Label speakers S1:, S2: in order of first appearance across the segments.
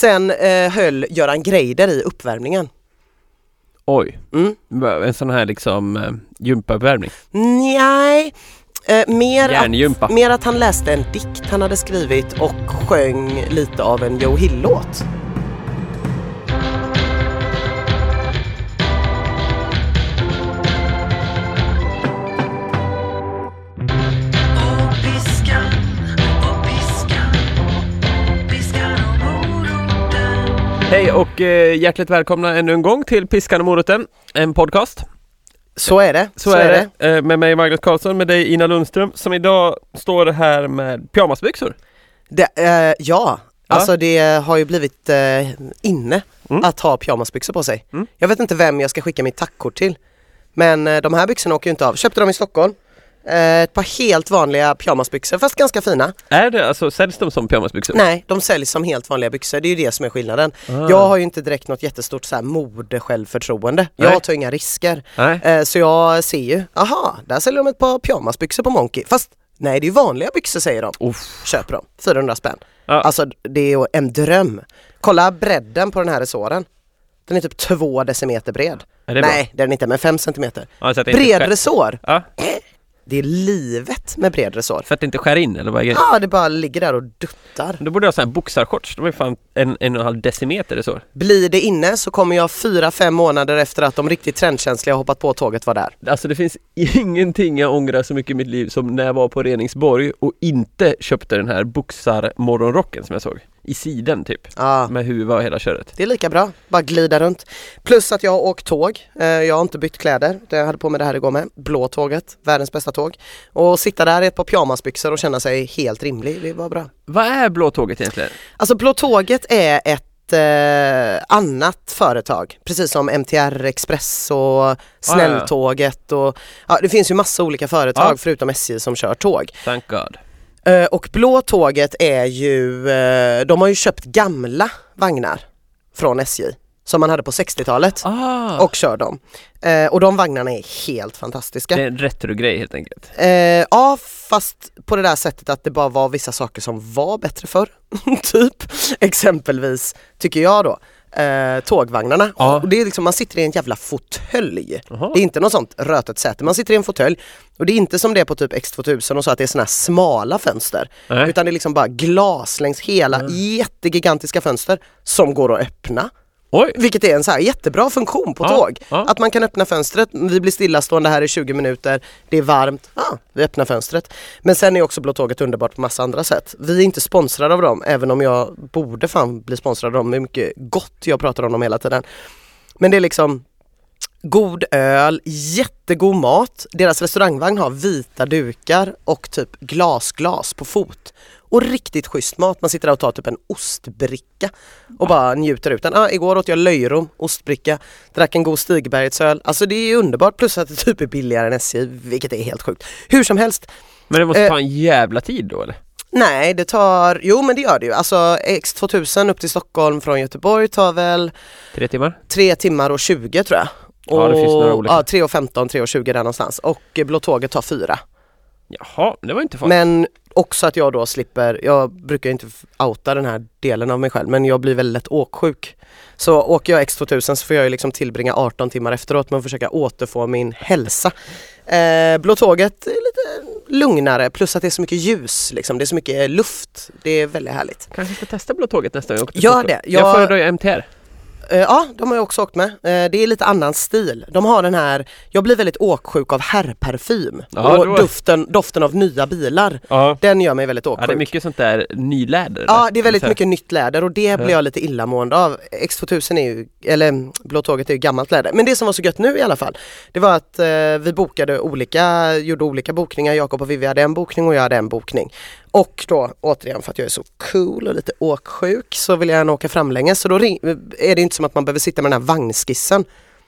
S1: Sen eh, höll Göran Greider i uppvärmningen.
S2: Oj,
S1: Mm.
S2: en sån här liksom eh, gympauppvärmning.
S1: Nej, eh, mer, att, mer att han läste en dikt han hade skrivit och sjöng lite av en Joe Hill-låt.
S2: Hej och eh, hjärtligt välkomna ännu en gång till Piskan och moroten, en podcast.
S1: Så är det.
S2: Så, är det. Eh, med mig Magnus Karlsson, med dig Ina Lundström som idag står här med pyjamasbyxor.
S1: det eh, ja, alltså det har ju blivit eh, inne
S2: Mm.
S1: att ha pyjamasbyxor på sig.
S2: Mm.
S1: Jag vet inte vem jag ska skicka mitt tackkort till. Men eh, de här byxorna åker ju inte av. Köpte dem i Stockholm. Eh, ett par helt vanliga pyjamasbyxor fast ganska fina.
S2: Är det alltså, säljs de som pyjamasbyxor?
S1: Nej, de säljs som helt vanliga byxor. Det är ju det som är skillnaden.
S2: Ah.
S1: Jag har ju inte direkt något jättestort så här mode självförtroende.
S2: Nej.
S1: Jag tar inga risker.
S2: Nej.
S1: Eh, så jag ser ju, aha, där säljer de ett par pyjamasbyxor på Monkey. Fast nej, det är ju vanliga byxor säger de.
S2: Uff.
S1: Köper de, 400 spänn.
S2: Ja.
S1: Alltså det är ju en dröm. Kolla bredden på den här resåren. Den är typ två decimeter bred.
S2: Det bra?
S1: nej, det är den inte, men fem centimeter.
S2: Inte
S1: Bred resår,
S2: Ja,
S1: det är livet med bred resår.
S2: för att det inte skär in eller vad är grejen?
S1: Ja, det bara ligger där och duttar.
S2: Då borde jag ha sån här boxarshorts, de är fan en, en och en halv decimeter så.
S1: Blir det inne så kommer jag fyra, fem månader efter att de riktigt trendkänsliga hoppat på tåget var där.
S2: Alltså det finns ingenting jag ångrar så mycket i mitt liv som när jag var på Reningsborg och inte köpte den här boxar-morgonrocken som jag såg. I siden typ,
S1: Ja,
S2: med huva och hela köret.
S1: det är lika bra, bara glida runt. Plus att jag har åkt tåg, eh, jag har inte bytt kläder, jag hade på mig det här igår med, blå tåget, världens bästa tåg. Och sitta där i ett par pyjamasbyxor och känna sig helt rimlig, det var bra.
S2: Vad är Blå Tåget egentligen?
S1: Alltså Blå Tåget är ett eh, annat företag, precis som MTR Express och Snälltåget och ja, det finns ju massa olika företag
S2: Ja.
S1: förutom SJ som kör tåg.
S2: Thank God.
S1: Eh, och Blå Tåget är ju, eh, de har ju köpt gamla vagnar från SJ som man hade på 60-talet
S2: Ah,
S1: och kör dem. Eh, och de vagnarna är helt fantastiska.
S2: det är en retrogrej helt enkelt.
S1: Eh, ja fast på det där sättet att det bara var vissa saker som var bättre förr. typ exempelvis, tycker jag då, eh, tågvagnarna.
S2: Ja.
S1: Och det är liksom, man sitter i en jävla fåtölj. Det är inte något sånt rötet säte, man sitter i en fåtölj. Och det är inte som det är på typ X2000 och så att det är såna här smala fönster.
S2: Nej.
S1: Utan det är liksom bara glas längs hela jättegigantiska fönster som går att öppna.
S2: Oj!
S1: Vilket är en så här jättebra funktion på
S2: Ja,
S1: tåg.
S2: ja.
S1: Att man kan öppna fönstret, vi blir stillastående här i 20 minuter, det är varmt, ah, vi öppnar fönstret. Men sen är också Blå Tåget underbart på massa andra sätt. Vi är inte sponsrade av dem, även om jag borde fan bli sponsrad av dem. Det är mycket gott jag pratar om dem hela tiden. Men det är liksom god öl, jättegod mat. Deras restaurangvagn har vita dukar och typ glasglas på fot. Och riktigt schysst mat. Man sitter där och tar typ en ostbricka och bara njuter ut den. Ah, igår åt jag löjrom, ostbricka, drack en god Stigbergets öl. Alltså det är underbart plus att det typ är billigare än SJ, vilket är helt sjukt. Hur som helst,
S2: Men det måste
S1: Eh.
S2: ta en jävla tid då eller?
S1: nej det tar, jo men det gör det ju. Alltså X2000 upp till Stockholm från Göteborg tar väl
S2: Tre timmar?
S1: 3 timmar och 20 tror jag.
S2: Ja, det finns några olika.
S1: Ja, 3 och 15, 3 och 20 där någonstans. Och Blå Tåget tar 4.
S2: Jaha, det var inte farligt.
S1: Men också att jag då slipper, jag brukar inte outa den här delen av mig själv men jag blir väldigt lätt åksjuk. Så åker jag X2000 så får jag ju liksom tillbringa 18 timmar efteråt med att försöka återfå min hälsa. Eh, Blå Tåget är lite lugnare plus att det är så mycket ljus liksom, det är så mycket luft. Det är väldigt härligt.
S2: Kanske ska testa Blå Tåget nästa gång jag
S1: Gör det.
S2: Jag
S1: Jag-
S2: föredrar ju MTR.
S1: Eh, ja, de har jag också åkt med. Eh, det är lite annan stil. De har den här, jag blir väldigt åksjuk av herrparfym
S2: Ja,
S1: och
S2: då-
S1: doften, doften av nya bilar.
S2: Ja.
S1: Den gör mig väldigt
S2: ja,
S1: åksjuk.
S2: det är mycket sånt där nyläder.
S1: Ja, det är väldigt mycket nytt läder och det blir
S2: Ja.
S1: jag lite illamående av. X2000 är ju, eller Blå Tåget är ju gammalt läder. Men det som var så gött nu i alla fall, det var att eh, vi bokade olika, gjorde olika bokningar. Jakob och Vivi hade en bokning och jag hade en bokning. Och då återigen för att jag är så cool och lite åksjuk så vill jag gärna åka framlänges. Så då är det inte som att man behöver sitta med den här vagnskissen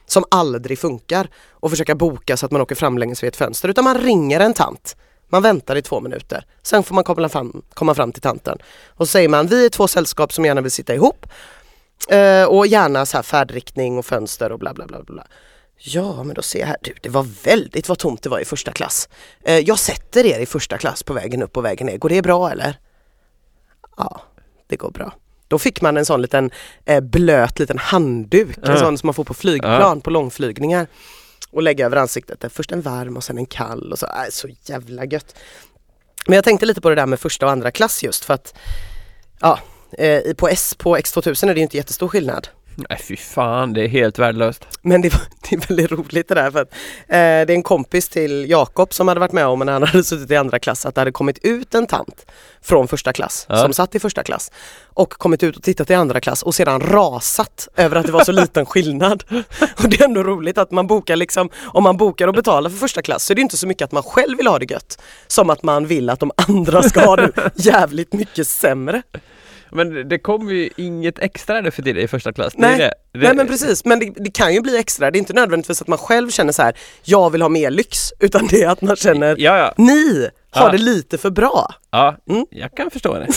S1: som aldrig funkar och försöka boka så att man åker framlänges vid ett fönster. Utan man ringer en tant man väntar i två minuter. Sen får man komma fram, komma fram till tanten. Och så säger man, vi är två sällskap som gärna vill sitta ihop. Eh, och gärna så här färdriktning och fönster och bla bla bla. bla. Ja men då ser jag här, du det var väldigt vad tomt det var i första klass. Eh, jag sätter er i första klass på vägen upp och vägen ner, går det bra eller? Ja, det går bra. Då fick man en sån liten eh, blöt liten handduk, en
S2: Ja.
S1: sån som man får på flygplan på långflygningar. Och lägga över ansiktet. Först en varm och sen en kall och så, äh, så jävla gött. Men jag tänkte lite på det där med första och andra klass just för att ja, eh, på S på X2000 är det inte jättestor skillnad.
S2: Nej fy fan, det är helt värdelöst.
S1: Men det, var, det är väldigt roligt det där för att eh, det är en kompis till Jakob som hade varit med om när han hade suttit i andra klass att det hade kommit ut en tant från första klass
S2: Ja.
S1: som satt i första klass och kommit ut och tittat i andra klass och sedan rasat över att det var så liten skillnad. Och det är ändå roligt att man bokar liksom, om man bokar och betalar för första klass så är det inte så mycket att man själv vill ha det gött som att man vill att de andra ska ha det jävligt mycket sämre.
S2: Men det- det kommer ju inget extra för dig i första klass.
S1: Nej.
S2: Det det. det
S1: Nej men precis, men det, det kan ju bli extra. Det är inte nödvändigtvis att man själv känner så här, jag vill ha mer lyx, utan det är att man känner,
S2: Ja, ja.
S1: ni har
S2: Ja.
S1: det lite för bra.
S2: ja
S1: Mm.
S2: jag kan förstå det.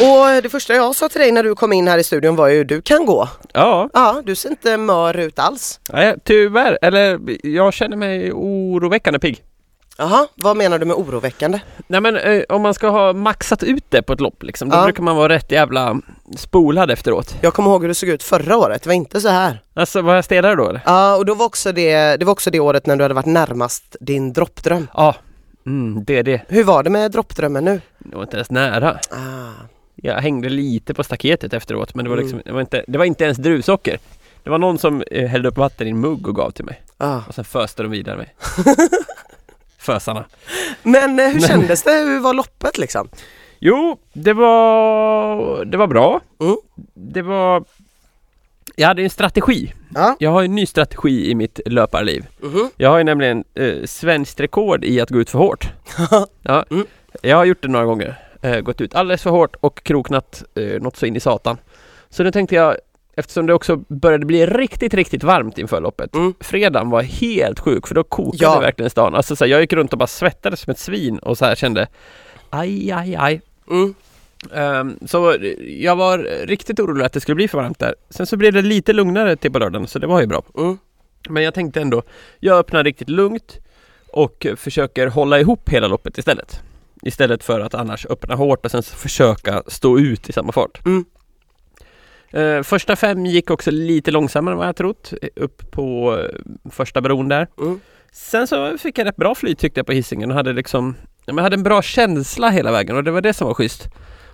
S1: Och det första jag sa till dig när du kom in här i studion var ju, du kan gå.
S2: Ja,
S1: Ja, du ser inte mör ut alls.
S2: nej, tyvärr. Eller jag känner mig oroväckande pigg.
S1: Jaha, vad menar du med oroväckande?
S2: Nej men eh, om man ska ha maxat ut det på ett lopp liksom, då
S1: Ja.
S2: brukar man vara rätt jävla spolad efteråt.
S1: Jag kommer ihåg hur det såg ut förra året, det var inte så här.
S2: Alltså var jag stelare då eller?
S1: Ja, och då var också det, det var också det året när du hade varit närmast din droppdröm.
S2: Ja, mm, det är det.
S1: Hur var det med droppdrömmen nu?
S2: Det var inte ens nära.
S1: Ah,
S2: Jag hängde lite på staketet efteråt men det var
S1: Mm.
S2: liksom, det var inte, det var inte ens druvsocker. Det var någon som eh, hällde upp vatten i en mugg och gav till mig.
S1: ah.
S2: Och sen föste de vidare mig. Fösarna.
S1: Men eh, hur kändes det? Hur var loppet liksom?
S2: Jo, det var, det var bra.
S1: Mm.
S2: Det var... Jag hade en strategi.
S1: Ja.
S2: Jag har en ny strategi i mitt löparliv.
S1: Mhm.
S2: Jag har ju nämligen eh, svenskt rekord i att gå ut för hårt. ja,
S1: Mm.
S2: Jag har gjort det några gånger. Eh, gått ut alldeles för hårt och kroknat eh, något så in i satan. Så nu tänkte jag, eftersom det också började bli riktigt, riktigt varmt inför loppet.
S1: Mm.
S2: Fredagen var helt sjuk för då kokade
S1: Ja.
S2: verkligen stan. Alltså så här, jag gick runt och bara svettades som ett svin och så här kände aj, aj, aj.
S1: Mm.
S2: Ehm, så jag var riktigt orolig att det skulle bli för varmt där. Sen så blev det lite lugnare till på lördagen så det var ju bra.
S1: Mm.
S2: Men jag tänkte ändå, jag öppnar riktigt lugnt och försöker hålla ihop hela loppet istället. Istället för att annars öppna hårt och sen försöka stå ut i samma fart.
S1: Mm.
S2: Eh, första fem gick också lite långsammare än vad jag trott, eh, upp på eh, första bron där.
S1: Mm.
S2: Sen så fick jag rätt bra flyt tyckte jag på hissingen och hade liksom jag hade en bra känsla hela vägen och det var det som var schysst.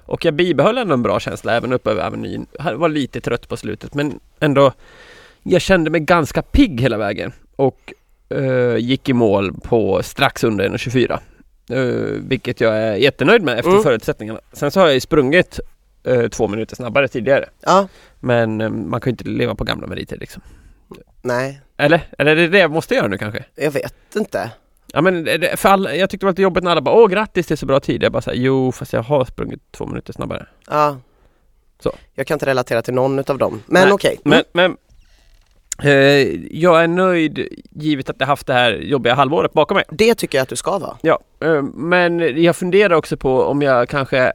S2: Och jag bibehöll ändå en bra känsla även upp över Avenyn. Jag var lite trött på slutet men ändå Jag kände mig ganska pigg hela vägen och eh, gick i mål på strax under 1.24. Uh, vilket jag är jättenöjd med efter
S1: Mm.
S2: förutsättningarna. Sen så har jag ju sprungit eh, två minuter snabbare tidigare.
S1: Ja,
S2: Men eh, man kan ju inte leva på gamla meriter liksom.
S1: nej,
S2: Eller? Eller är det det jag måste göra nu kanske?
S1: jag vet inte.
S2: Ja men är det- för alla, jag tyckte det var lite jobbigt när alla bara Åh grattis det är så bra tid. Jag bara såhär, jo fast jag har sprungit två minuter snabbare.
S1: Ja.
S2: Så.
S1: Jag kan inte relatera till någon utav dem. Men
S2: Nej,
S1: okej.
S2: Men,
S1: Mm.
S2: men eh, jag är nöjd givet att jag haft det här jobbiga halvåret bakom mig.
S1: Det tycker jag att du ska vara.
S2: Ja, eh, men jag funderar också på om jag kanske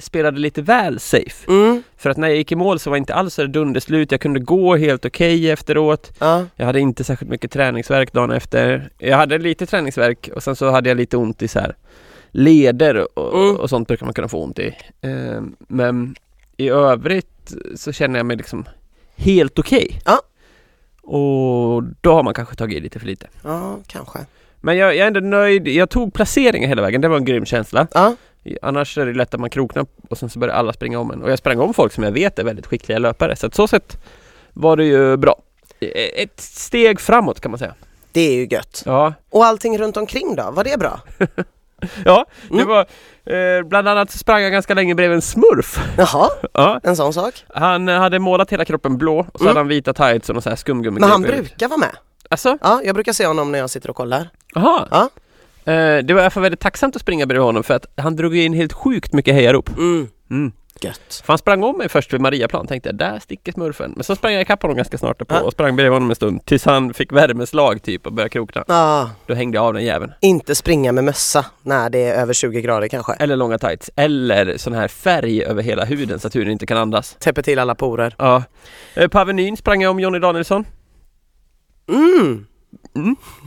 S2: spelade lite väl safe.
S1: Mm.
S2: För att när jag gick i mål så var inte alls så dunderslut. Jag kunde gå helt okej efteråt.
S1: Ja.
S2: Jag hade inte särskilt mycket träningsverk dagen efter. Jag hade lite träningsverk och sen så hade jag lite ont i så här leder och,
S1: Mm.
S2: och sånt brukar man kunna få ont i. Eh, men i övrigt så känner jag mig liksom helt okej.
S1: Ja.
S2: Och då har man kanske tagit i lite för lite.
S1: ja, kanske.
S2: Men jag, jag är ändå nöjd. Jag tog placeringar hela vägen. Det var en grym känsla.
S1: Ja.
S2: Annars är det lätt att man kroknar och sen så börjar alla springa om en. Och jag sprang om folk som jag vet är väldigt skickliga löpare. Så att så sätt var det ju bra. E- Ett steg framåt kan man säga.
S1: Det är ju gött.
S2: Ja,
S1: Och allting runt omkring då, var det bra?
S2: ja det
S1: Mm.
S2: var eh, bland annat så sprang jag ganska länge bredvid en smurf.
S1: Jaha,
S2: Ja,
S1: en sån sak.
S2: han eh, hade målat hela kroppen blå och så
S1: Mm.
S2: hade han vita tights och någon sån här skumgummi.
S1: Men han brukar vara med.
S2: Alltså?
S1: Ja, jag brukar se honom när jag sitter och kollar.
S2: Jaha.
S1: Ja.
S2: Eh, det var i alla fall väldigt tacksamt att springa bredvid honom för att han drog in helt sjukt mycket hejarop.
S1: Mm,
S2: Mm.
S1: gött.
S2: För han sprang om mig först vid Mariaplan, tänkte jag, där sticker smurfen. Men så sprang jag ikapp honom ganska snart på
S1: Ja.
S2: och sprang bredvid honom en stund tills han fick värmeslag typ och började krokna.
S1: Ja,
S2: Då hängde jag av den jäveln.
S1: inte springa med mössa när det är över 20 grader kanske.
S2: Eller långa tights. Eller sån här färg över hela huden så att huden inte kan andas.
S1: Täpper till alla porer.
S2: Ja. Eh, På Avenyn sprang jag om Jonny Danielsson.
S1: Mm.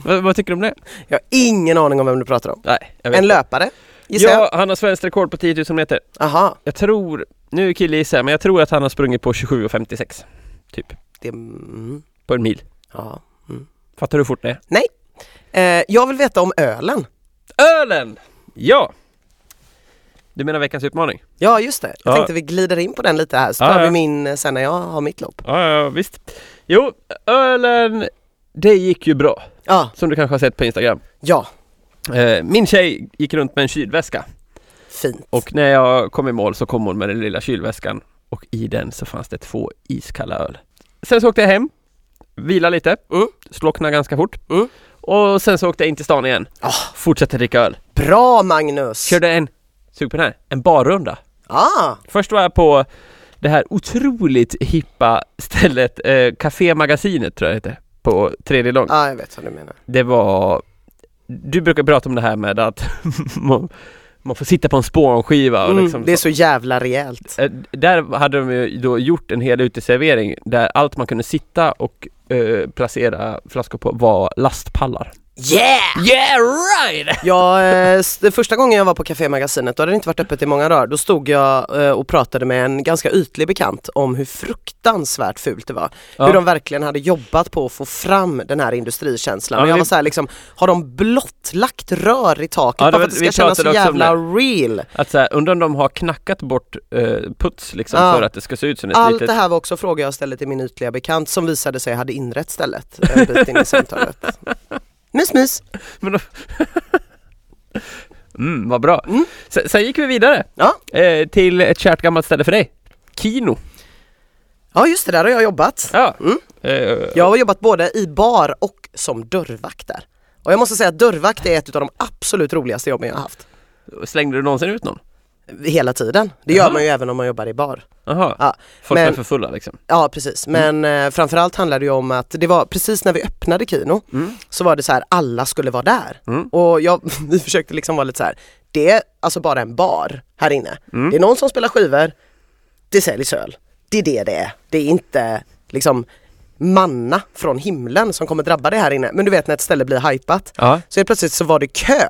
S2: Vad, vad tycker du om det?
S1: Jag har ingen aning om vem du pratar om.
S2: Nej,
S1: En
S2: inte.
S1: löpare? gissar jag.
S2: Ja, han har svenskt rekord på 10 000 meter.
S1: Aha,
S2: Jag tror, nu killgissar jag, men jag tror att han har sprungit på 27,56 typ.
S1: det, mm,
S2: På en mil.
S1: ja.
S2: Fattar du hur fort det är?
S1: Eh, jag vill veta om ölen.
S2: Ölen! Ja! Du menar veckans utmaning?
S1: Ja just det, jag
S2: Ja.
S1: tänkte vi glider in på den lite här så
S2: Ja,
S1: tar
S2: ja.
S1: vi min eh, sen när jag har mitt lopp.
S2: Ja, ja visst. Jo, ölen, det gick ju bra.
S1: Ja,
S2: Som du kanske har sett på Instagram.
S1: ja,
S2: Eh, min tjej gick runt med en kylväska
S1: fint.
S2: och när jag kom i mål så kom hon med den lilla kylväskan och i den så fanns det två iskalla öl. Sen så åkte jag hem, vila lite,
S1: Mm.
S2: slocknade ganska fort
S1: Mm.
S2: och sen så åkte jag in till stan igen.
S1: Ah.
S2: Fortsatte dricka öl.
S1: Bra Magnus!
S2: Körde en, sug på den här, en barrunda.
S1: Ah,
S2: Först var jag på det här otroligt hippa stället, eh, Café Magasinet tror jag det heter, på tredje lång.
S1: ja, jag vet vad du menar.
S2: Det var, du brukar prata om det här med att man, man får sitta på en spånskiva och
S1: Mm,
S2: liksom
S1: det är så jävla rejält.
S2: Eh, Där hade de ju då gjort en hel uteservering där allt man kunde sitta och eh, placera flaskor på var lastpallar.
S1: Yeah!
S2: Yeah right!
S1: Ja, eh, första gången jag var på Café Magasinet, då hade det inte varit öppet i många dagar, då stod jag eh, och pratade med en ganska ytlig bekant om hur fruktansvärt fult det var.
S2: Ja.
S1: Hur de verkligen hade jobbat på att få fram den här industrikänslan.
S2: Ja,
S1: och jag
S2: vi-
S1: var så här, liksom, har de blottlagt rör i taket
S2: Ja,
S1: bara för att det ska kännas så jävla real?
S2: Att så här, undrar om de har knackat bort eh, puts liksom
S1: Ja.
S2: för att det ska se ut som ett
S1: Allt
S2: litet...
S1: det här var också frågor jag ställde till min ytliga bekant som visade sig hade inrett stället en bit in i samtalet. Mys mys!
S2: Mm, vad bra.
S1: Mm.
S2: Sen, sen gick vi vidare
S1: Ja.
S2: eh, till ett kärt gammalt ställe för dig. Kino.
S1: ja just det, där har jag jobbat.
S2: Ja.
S1: Mm.
S2: Eh,
S1: Jag har jobbat både i bar och som dörrvakt där. Och jag måste säga att dörrvakt är ett av de absolut roligaste jobben jag har haft.
S2: Slängde du någonsin ut någon?
S1: Hela tiden. Det gör
S2: Jaha.
S1: man ju även om man jobbar i bar.
S2: Jaha.
S1: Ja,
S2: Folk
S1: men-
S2: är för fulla liksom.
S1: Ja precis, men eh, framförallt handlar det ju om att det var precis när vi öppnade Kino
S2: Mm.
S1: så var det så här, alla skulle vara där.
S2: Mm.
S1: Och jag, vi försökte liksom vara lite så här, det är alltså bara en bar här inne.
S2: Mm.
S1: Det är någon som spelar skivor, det säljs öl. Det är det det är. Det är inte liksom manna från himlen som kommer drabba det här inne. Men du vet när ett ställe blir hypat
S2: Ja.
S1: så helt plötsligt så var det kö.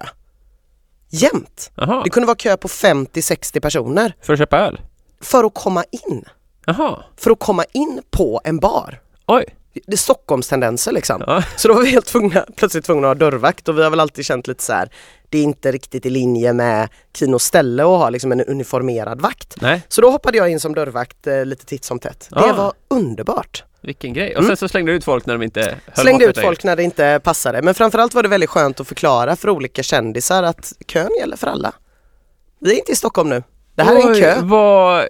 S1: Jämt.
S2: Jaha.
S1: Det kunde vara kö på 50-60 personer
S2: För att köpa öl?
S1: för att komma in.
S2: Jaha.
S1: För att komma in på en bar.
S2: Oj.
S1: Det är Stockholmstendenser liksom.
S2: Ja.
S1: Så då var vi helt tvungna, plötsligt tvungna att ha dörrvakt och vi har väl alltid känt lite så här. det är inte riktigt i linje med Kinos ställe att ha liksom en uniformerad vakt.
S2: Nej,
S1: Så då hoppade jag in som dörrvakt eh, lite titt som tätt. Det
S2: Ah.
S1: var underbart.
S2: vilken grej. Och sen så slängde du ut folk när de inte höll
S1: Mm. Slängde ut folk när det inte passade men framförallt var det väldigt skönt att förklara för olika kändisar att kön gäller för alla. Vi är inte i Stockholm nu. Det här är en
S2: Oj,
S1: kö.
S2: Vad...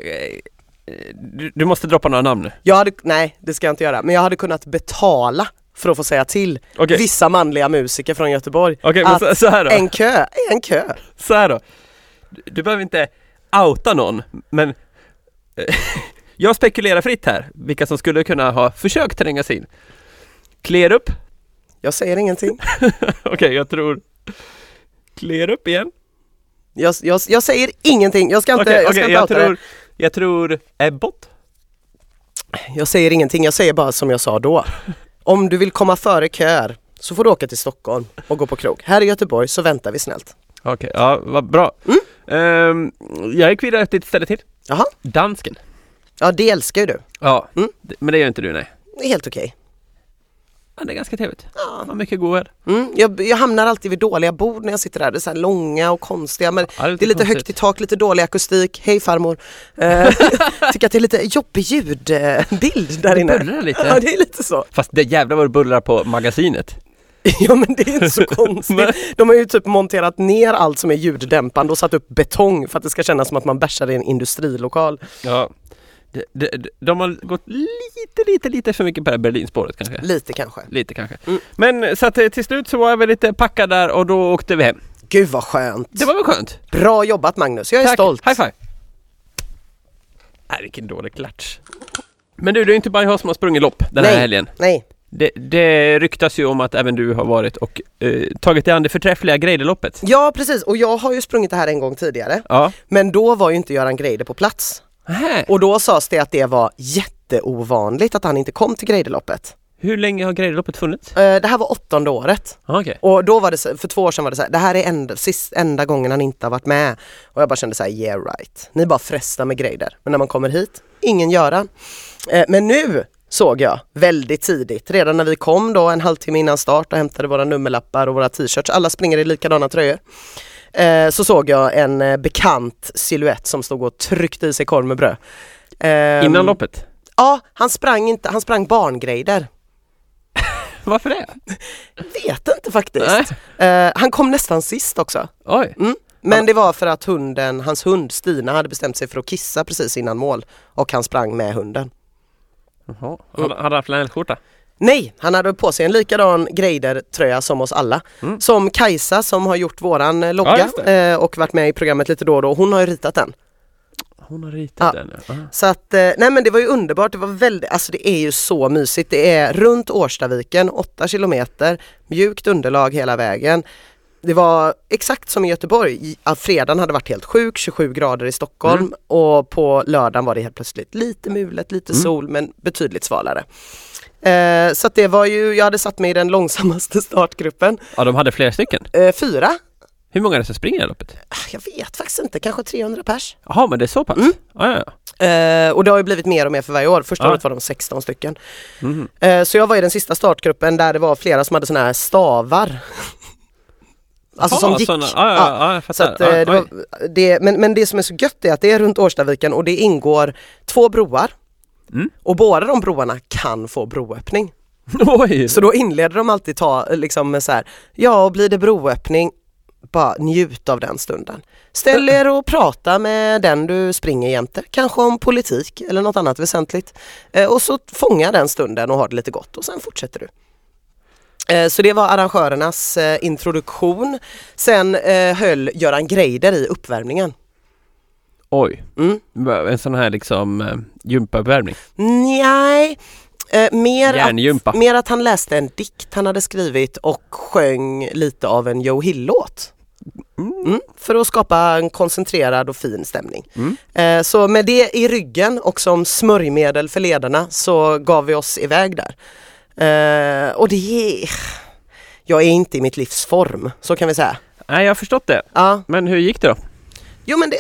S2: Du, du måste droppa några namn nu.
S1: Jag hade, nej det ska jag inte göra, men jag hade kunnat betala för att få säga till
S2: Okej.
S1: vissa manliga musiker från Göteborg
S2: men
S1: att
S2: så, så
S1: en kö är en kö.
S2: Så här då. Du, behöver inte outa någon, men eh, jag spekulerar fritt här, vilka som skulle kunna ha försökt tränga sig in. Klerup.
S1: Jag säger ingenting.
S2: Okej, jag tror Klerup igen.
S1: Jag, jag, jag säger ingenting, jag ska inte,
S2: Okej,
S1: jag ska inte
S2: jag
S1: outa
S2: tror, jag tror Ebbot.
S1: Jag säger ingenting, jag säger bara som jag sa då. Om du vill komma före köer så får du åka till Stockholm och gå på krog. Här i Göteborg så väntar vi snällt.
S2: Okej, ja vad bra.
S1: Mm.
S2: Ehm, jag gick vidare till ett ställe till.
S1: Jaha,
S2: Dansken.
S1: ja det älskar ju du.
S2: Ja,
S1: Mm.
S2: men det gör inte du nej.
S1: Helt okej.
S2: Ja, det är ganska trevligt.
S1: Ja.
S2: Mycket god öl.
S1: Mm, jag, jag hamnar alltid vid dåliga bord när jag sitter där. Det är så långa och konstiga. Men
S2: Ja,
S1: det är lite
S2: konstigt.
S1: högt i tak, lite dålig akustik. Hej farmor. Eh, tycker att det är lite jobbig ljudbild där
S2: Det
S1: inne.
S2: bullrar lite.
S1: Ja det är lite så.
S2: Fast det jävlar vad det bullrar på magasinet.
S1: Ja men det är inte så konstigt. De har ju typ monterat ner allt som är ljuddämpande och satt upp betong för att det ska kännas som att man bärsar i en industrilokal.
S2: Ja. De, de, de, de har gått lite, lite, lite för mycket på det här Berlinspåret kanske.
S1: Lite kanske.
S2: Lite kanske.
S1: Mm.
S2: Men så att eh, till slut så var jag väl lite packad där och då åkte vi hem.
S1: Gud vad skönt.
S2: Det var väl skönt?
S1: Bra jobbat Magnus, jag är
S2: Tack.
S1: stolt.
S2: High five! Nej, vilken dålig klatsch. Men du, det är inte bara jag som har sprungit lopp den här
S1: Nej.
S2: helgen.
S1: Nej,
S2: Det, det ryktas ju om att även du har varit och eh, tagit dig an det förträffliga Greideloppet.
S1: ja precis och jag har ju sprungit det här en gång tidigare.
S2: Ja.
S1: Men då var ju inte Göran Greider på plats.
S2: Nähä.
S1: Och då sades det att det var jätteovanligt att han inte kom till Greideloppet.
S2: Hur länge har Greideloppet funnits?
S1: Eh, det här var åttonde året.
S2: Ah, Okej.
S1: Och då var det för två år sedan var det så här, det här är enda, sist, enda gången han inte har varit med. Och jag bara kände så här, yeah right. Ni bara frestar med Greider. Men när man kommer hit, ingen Göran. Eh, men nu såg jag väldigt tidigt, redan när vi kom då en halvtimme innan start och hämtade våra nummerlappar och våra t-shirts, alla springer i likadana tröjor. Eh, så såg jag en eh, bekant siluett som stod och tryckte i sig korv med bröd. Ehm,
S2: Innan loppet?
S1: Ja, han sprang inte, han sprang barngreider.
S2: Varför det?
S1: Vet inte faktiskt. Eh, han kom nästan sist också.
S2: Oj.
S1: Mm. Men det var för att hunden, hans hund Stina hade bestämt sig för att kissa precis innan mål och han sprang med hunden.
S2: Jaha. Hade, han flanellskjorta?
S1: Nej, han hade på sig en likadan Greider-tröja som oss alla.
S2: Mm.
S1: Som Kajsa som har gjort våran eh,
S2: Ja,
S1: logga
S2: det.
S1: eh, och varit med i programmet lite då och då. Hon har ju ritat den.
S2: Hon har ritat
S1: Ja.
S2: den ja.
S1: Så att, eh, nej men det var ju underbart. Det var väldigt, alltså det är ju så mysigt. Det är runt Årstaviken, 8 kilometer, mjukt underlag hela vägen. Det var exakt som i Göteborg. Fredagen hade varit helt sjuk, 27 grader i Stockholm
S2: Mm.
S1: och på lördagen var det helt plötsligt lite mulet, lite
S2: Mm.
S1: sol men betydligt svalare. Eh, så det var ju, jag hade satt mig i den långsammaste startgruppen.
S2: Ja, de hade flera stycken.
S1: Eh, fyra?
S2: Hur många är det som springer i loppet?
S1: Ah, Jag vet faktiskt inte, kanske 300 pers.
S2: Jaha, men det är så pass?
S1: Mm.
S2: Ja, ja.
S1: Eh, och det har ju blivit mer och mer för varje år. Första
S2: Ja.
S1: året var de 16 stycken.
S2: Mhm.
S1: Eh, Så jag var i den sista startgruppen där det var flera som hade såna här stavar. Alltså
S2: Jaha,
S1: som gick.
S2: såna- ja, ja,
S1: Så att, eh, det
S2: oj.
S1: var, det, men, men det som är så gött är att det är runt Årstaviken och det ingår två broar.
S2: Mm.
S1: Och båda de broarna kan få broöppning.
S2: Oj!
S1: Så då inleder de alltid ta, liksom med så här, ja blir det broöppning, bara njut av den stunden. Ställ er och prata med den du springer jämte, kanske om politik eller något annat väsentligt. Eh, och så fånga den stunden och ha det lite gott och sen fortsätter du. Eh, Så det var arrangörernas eh, introduktion. Sen höll Göran Greider i uppvärmningen.
S2: Oj.
S1: Mm.
S2: En sån här liksom eh, gympauppvärmning.
S1: Nej, eh, mer,
S2: Järngympa.
S1: att, mer att han läste en dikt han hade skrivit och sjöng lite av en Joe Hill-låt. Mm, för att skapa en koncentrerad och fin stämning.
S2: Mm.
S1: Eh, så med det i ryggen och som smörjmedel för ledarna så gav vi oss iväg där. Eh, och det är... Jag är inte i mitt livs form, så kan vi säga.
S2: Nej, jag har förstått det.
S1: Ja,
S2: Men hur gick det då?
S1: Jo men det...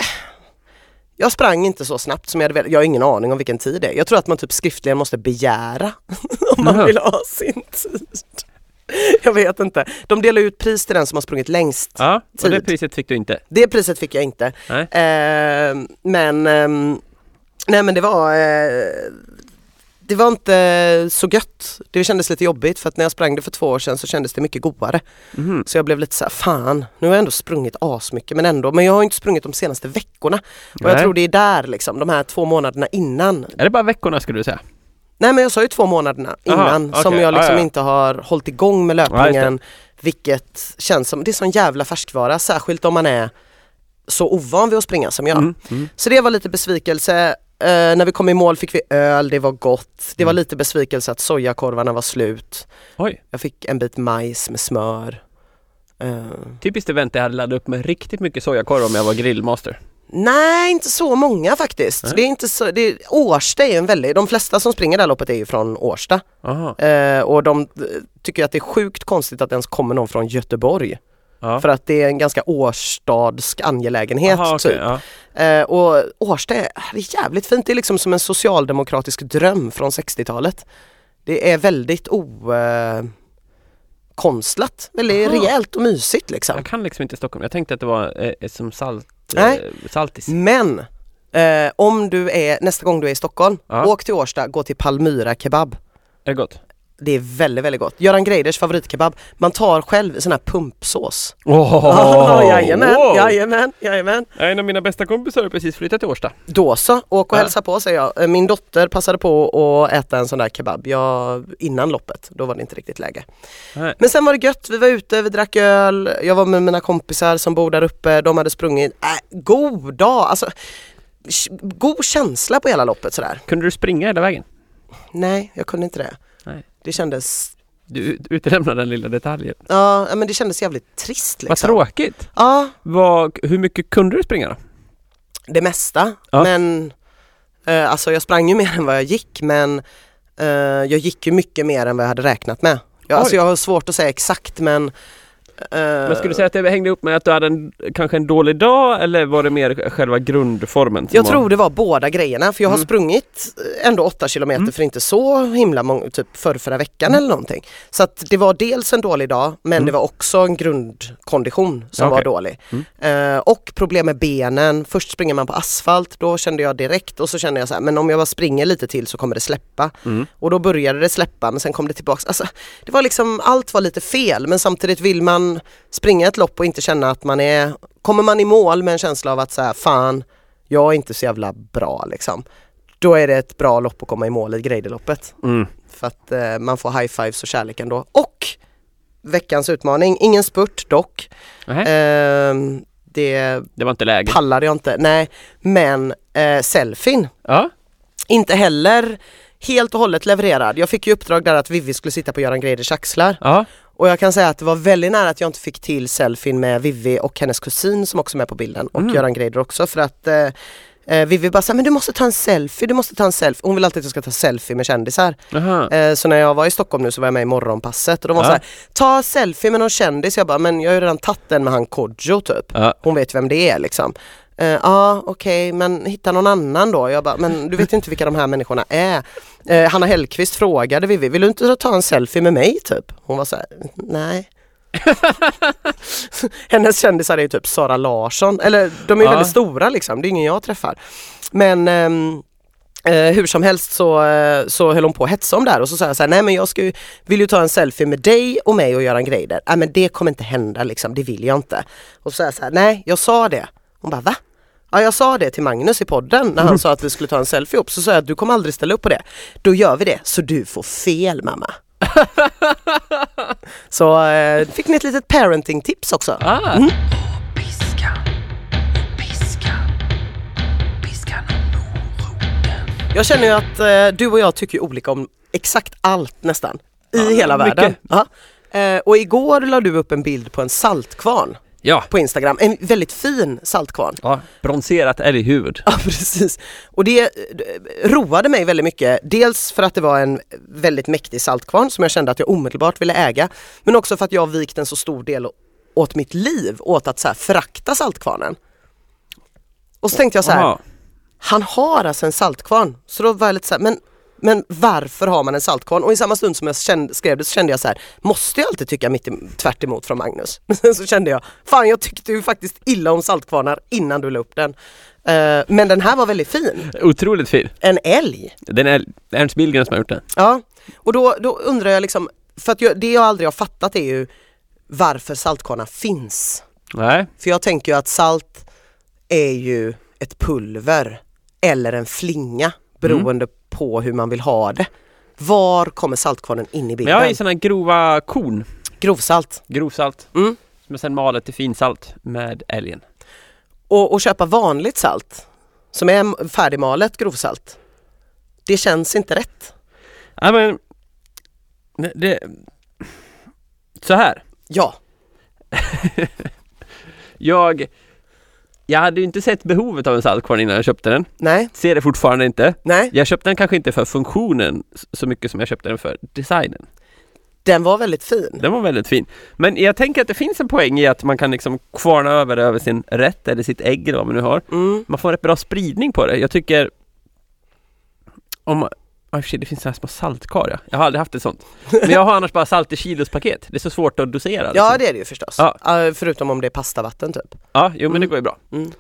S1: Jag sprang inte så snabbt som jag hade velat. Jag har ingen aning om vilken tid det är. Jag tror att man typ skriftligen måste begära om man vill ha sin tid. Jag vet inte. De delar ut pris till den som har sprungit längst.
S2: Ja, och det
S1: Tid.
S2: priset fick du inte.
S1: Det priset fick jag inte.
S2: Nej.
S1: Eh, men ehm, Nej men det var eh, Det var inte så gött. Det kändes lite jobbigt för att när jag sprang det för två år sedan så kändes det mycket godare.
S2: Mhm.
S1: Så jag blev lite så här, fan nu har jag ändå sprungit asmycket men ändå, men jag har inte sprungit de senaste veckorna. Och jag tror det är där liksom, de här två månaderna innan.
S2: Är det bara veckorna skulle du säga?
S1: Nej men jag sa ju två månaderna
S2: Aha,
S1: innan som jag liksom
S2: Ja, ja.
S1: inte har hållit igång med löpningen. vilket känns som, det är sån jävla färskvara, särskilt om man är så ovan vid att springa som jag.
S2: Mm. Mm.
S1: Så det var lite besvikelse. Eh, när vi kom i mål fick vi öl, det var gott. Det var
S2: Mm.
S1: lite besvikelse att sojakorvarna var slut.
S2: Oj,
S1: Jag fick en bit majs med smör. Eh,
S2: typiskt event jag hade laddat upp med riktigt mycket sojakorv om jag var grillmaster.
S1: nej, inte så många faktiskt.
S2: Nej.
S1: Det är inte så, det är, Årsta är ju en väldigt, de flesta som springer det här loppet är ju från Årsta.
S2: Aha.
S1: Eh, och de eh, tycker att det är sjukt konstigt att det ens kommer någon från Göteborg.
S2: Ja.
S1: För att det är en ganska årstadsk angelägenhet
S2: Aha, okej,
S1: typ.
S2: ja.
S1: Eh, och Årsta är, det är jävligt fint, det är liksom som en socialdemokratisk dröm från 60-talet. Det är väldigt o... Eh, konstlat, väldigt
S2: Aha.
S1: rejält och mysigt liksom.
S2: Jag kan liksom inte Stockholm. Jag tänkte att det var eh, som salt,
S1: Nej.
S2: eh, saltis.
S1: Men eh, om du är, nästa gång du är i Stockholm,
S2: Ja.
S1: åk till Årsta, gå till Palmyra kebab.
S2: Är det gott?
S1: Det är väldigt, väldigt gott. Göran Greiders favoritkebab. Man tar själv sån här pumpsås.
S2: Oh,
S1: Oh, jajamän, jajamän, jajamän.
S2: En av mina bästa kompisar har precis flyttat till Årsta.
S1: Då så, åk och
S2: Ja.
S1: hälsa på säger jag. Eh, Min dotter passade på att äta en sån där kebab jag, innan loppet. Då var det inte riktigt läge.
S2: Nej.
S1: Men sen var det gött, vi var ute, vi drack öl, jag var med mina kompisar som bor där uppe, de hade sprungit. Äh, god dag, alltså god känsla på hela loppet sådär.
S2: Kunde du springa hela vägen?
S1: Nej, jag kunde inte det. Det kändes,
S2: Du ut- utelämnar den lilla detaljen.
S1: ja men det kändes jävligt trist
S2: Vad
S1: liksom.
S2: tråkigt.
S1: Ja,
S2: Vad, hur mycket kunde du springa då?
S1: det mesta.
S2: Ja.
S1: Men eh, alltså jag sprang ju mer än vad jag gick men Eh, jag gick ju mycket mer än vad jag hade räknat med. Jag,
S2: Oj.
S1: alltså jag har svårt att säga exakt men
S2: Men skulle du säga att det hängde upp med att du hade en, kanske en dålig dag eller var det mer själva grundformen?
S1: Jag
S2: var-
S1: tror det var båda grejerna för jag har
S2: Mm.
S1: sprungit ändå 8 kilometer
S2: Mm.
S1: för inte så himla många, typ förra, förra veckan eller någonting. Så att det var dels en dålig dag men
S2: Mm.
S1: det var också en grundkondition som
S2: Okej.
S1: var dålig.
S2: Mm.
S1: Eh, och problem med benen. Först springer man på asfalt, då kände jag direkt och så kände jag så här, men om jag bara springer lite till så kommer det släppa.
S2: Mm.
S1: Och då började det släppa men sen kom det tillbaks. Alltså, det var liksom, allt var lite fel men samtidigt vill man springa ett lopp och inte känna att man är, kommer man i mål med en känsla av att så här, fan, jag är inte så jävla bra liksom. Då är det ett bra lopp att komma i mål i Greideloppet.
S2: Mm.
S1: För att eh, man får high fives och kärlek ändå. Och veckans utmaning, ingen spurt dock.
S2: Nähä,
S1: Ehm, det
S2: det var inte läge.
S1: pallade jag inte, nej. Men eh, selfien,
S2: Ja.
S1: inte heller helt och hållet levererad. Jag fick ju uppdrag där att Vivi skulle sitta på Göran Greiders axlar.
S2: Ja.
S1: Och jag kan säga att det var väldigt nära att jag inte fick till selfien med Vivi och hennes kusin som också är med på bilden och
S2: Mm.
S1: Göran Greider också för att eh, eh, Vivi bara sa men du måste ta en selfie, du måste ta en selfie. Hon vill alltid att jag ska ta selfie med kändisar. Eh, så när jag var i Stockholm nu så var jag med i morgonpasset och de var
S2: Ja.
S1: så här, ta selfie med någon kändis. Jag bara, men jag har ju redan tagit den med han Kodjo typ.
S2: Ja.
S1: Hon vet vem det är liksom. Eh, Ja okej men hitta någon annan då. Jag bara, men du vet inte vilka de här människorna är. Eh, Hanna Hellqvist frågade Vivi, vill du inte ta en selfie med mig typ? Hon var så här, nej. Hennes kändisar är ju typ Sara Larsson, eller de är
S2: Ja.
S1: väldigt stora liksom, det är ingen jag träffar. Men ehm, Eh, hur som helst så, eh, så höll hon på att hetsa om det här och så sa jag så här, nej men jag ska ju, vill ju ta en selfie med dig och mig och Göran Greider. Nej men det kommer inte hända liksom, det vill jag inte. Och så sa jag så här, nej jag sa det. Hon bara va? Ja jag sa det till Magnus i podden när han sa att vi skulle ta en selfie ihop. Så sa jag att du kommer aldrig ställa upp på det. Då gör vi det, så du får fel mamma. så eh, fick ni ett litet parenting tips också.
S2: Ah.
S1: Mm. Jag känner ju att eh, du och jag tycker olika om exakt allt nästan. I
S2: Ja,
S1: hela
S2: mycket.
S1: världen. Ja. Eh, och igår la du upp en bild på en saltkvarn
S2: Ja.
S1: på Instagram. En väldigt fin saltkvarn.
S2: ja. Bronserat älghuvud.
S1: Ja precis. Och det eh, roade mig väldigt mycket. Dels för att det var en väldigt mäktig saltkvarn som jag kände att jag omedelbart ville äga. Men också för att jag vikt en så stor del åt mitt liv åt att så här förakta saltkvarnen. Och så tänkte jag så här,
S2: Aha.
S1: han har alltså en saltkvarn. Så då var jag lite så här, men, men varför har man en saltkvarn? Och i samma stund som jag kände, skrev det så kände jag så här, måste jag alltid tycka mitt i, tvärt emot från Magnus? Men sen så kände jag, fan jag tyckte ju faktiskt illa om saltkvarnar innan du la upp den. Eh, men den här var väldigt fin.
S2: Otroligt fin.
S1: En älg.
S2: Den är Ernst Billgren som har gjort den.
S1: Ja, och då, då undrar jag liksom, för att jag, det jag aldrig har fattat är ju varför saltkvarnar finns.
S2: Nej.
S1: För jag tänker ju att salt är ju ett pulver eller en flinga beroende på hur man vill ha det. Var kommer saltkvarnen in i
S2: Men
S1: bilden?
S2: jag har ju sådana grova korn.
S1: Grovsalt.
S2: Grovsalt.
S1: Mm.
S2: Som är sen malet till finsalt med älgen.
S1: Och, och köpa vanligt salt som är färdigmalet grovsalt. Det känns inte rätt.
S2: Ja men det, Så här.
S1: Ja,
S2: Jag Jag hade ju inte sett behovet av en saltkvarn innan jag köpte den.
S1: nej,
S2: Ser det fortfarande inte.
S1: nej.
S2: Jag köpte den kanske inte för funktionen så mycket som jag köpte den för designen.
S1: Den var väldigt fin.
S2: Den var väldigt fin. Men jag tänker att det finns en poäng i att man kan liksom kvarna över över sin rätt eller sitt ägg eller vad man nu har.
S1: Mm.
S2: Man får rätt bra spridning på det. Jag tycker om Oh shit, det finns så här små saltkar ja. Jag har aldrig haft ett sånt. Men jag har annars bara salt i kilospaket. Det är så svårt att dosera.
S1: Ja
S2: liksom.
S1: det är det ju förstås.
S2: Ja.
S1: Ja, förutom om det är pastavatten typ.
S2: ja jo men det
S1: Mm.
S2: går ju bra.
S1: Mm.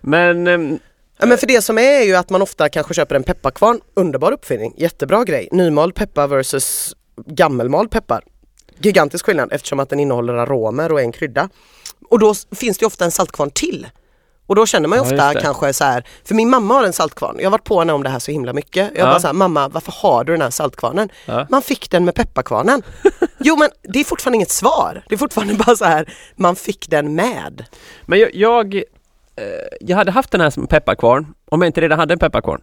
S2: Men ehm,
S1: Ja, men för det som är, är ju att man ofta kanske köper en pepparkvarn, underbar uppfinning, jättebra grej. Nymald peppar versus gammelmald peppar. Gigantisk skillnad eftersom att den innehåller aromer och en krydda. Och då finns det ju ofta en saltkvarn till. Och då känner man ju
S2: Ja,
S1: ofta
S2: det.
S1: kanske så här, för min mamma har en saltkvarn, jag har varit på henne om det här så himla mycket. Jag
S2: Ja.
S1: bara så här, mamma varför har du den här saltkvarnen?
S2: ja.
S1: Man fick den med pepparkvarnen. Jo men det är fortfarande inget svar. Det är fortfarande bara så här, man fick den med.
S2: Men jag, jag, eh, jag hade haft den här som pepparkvarn om jag inte redan hade en pepparkvarn.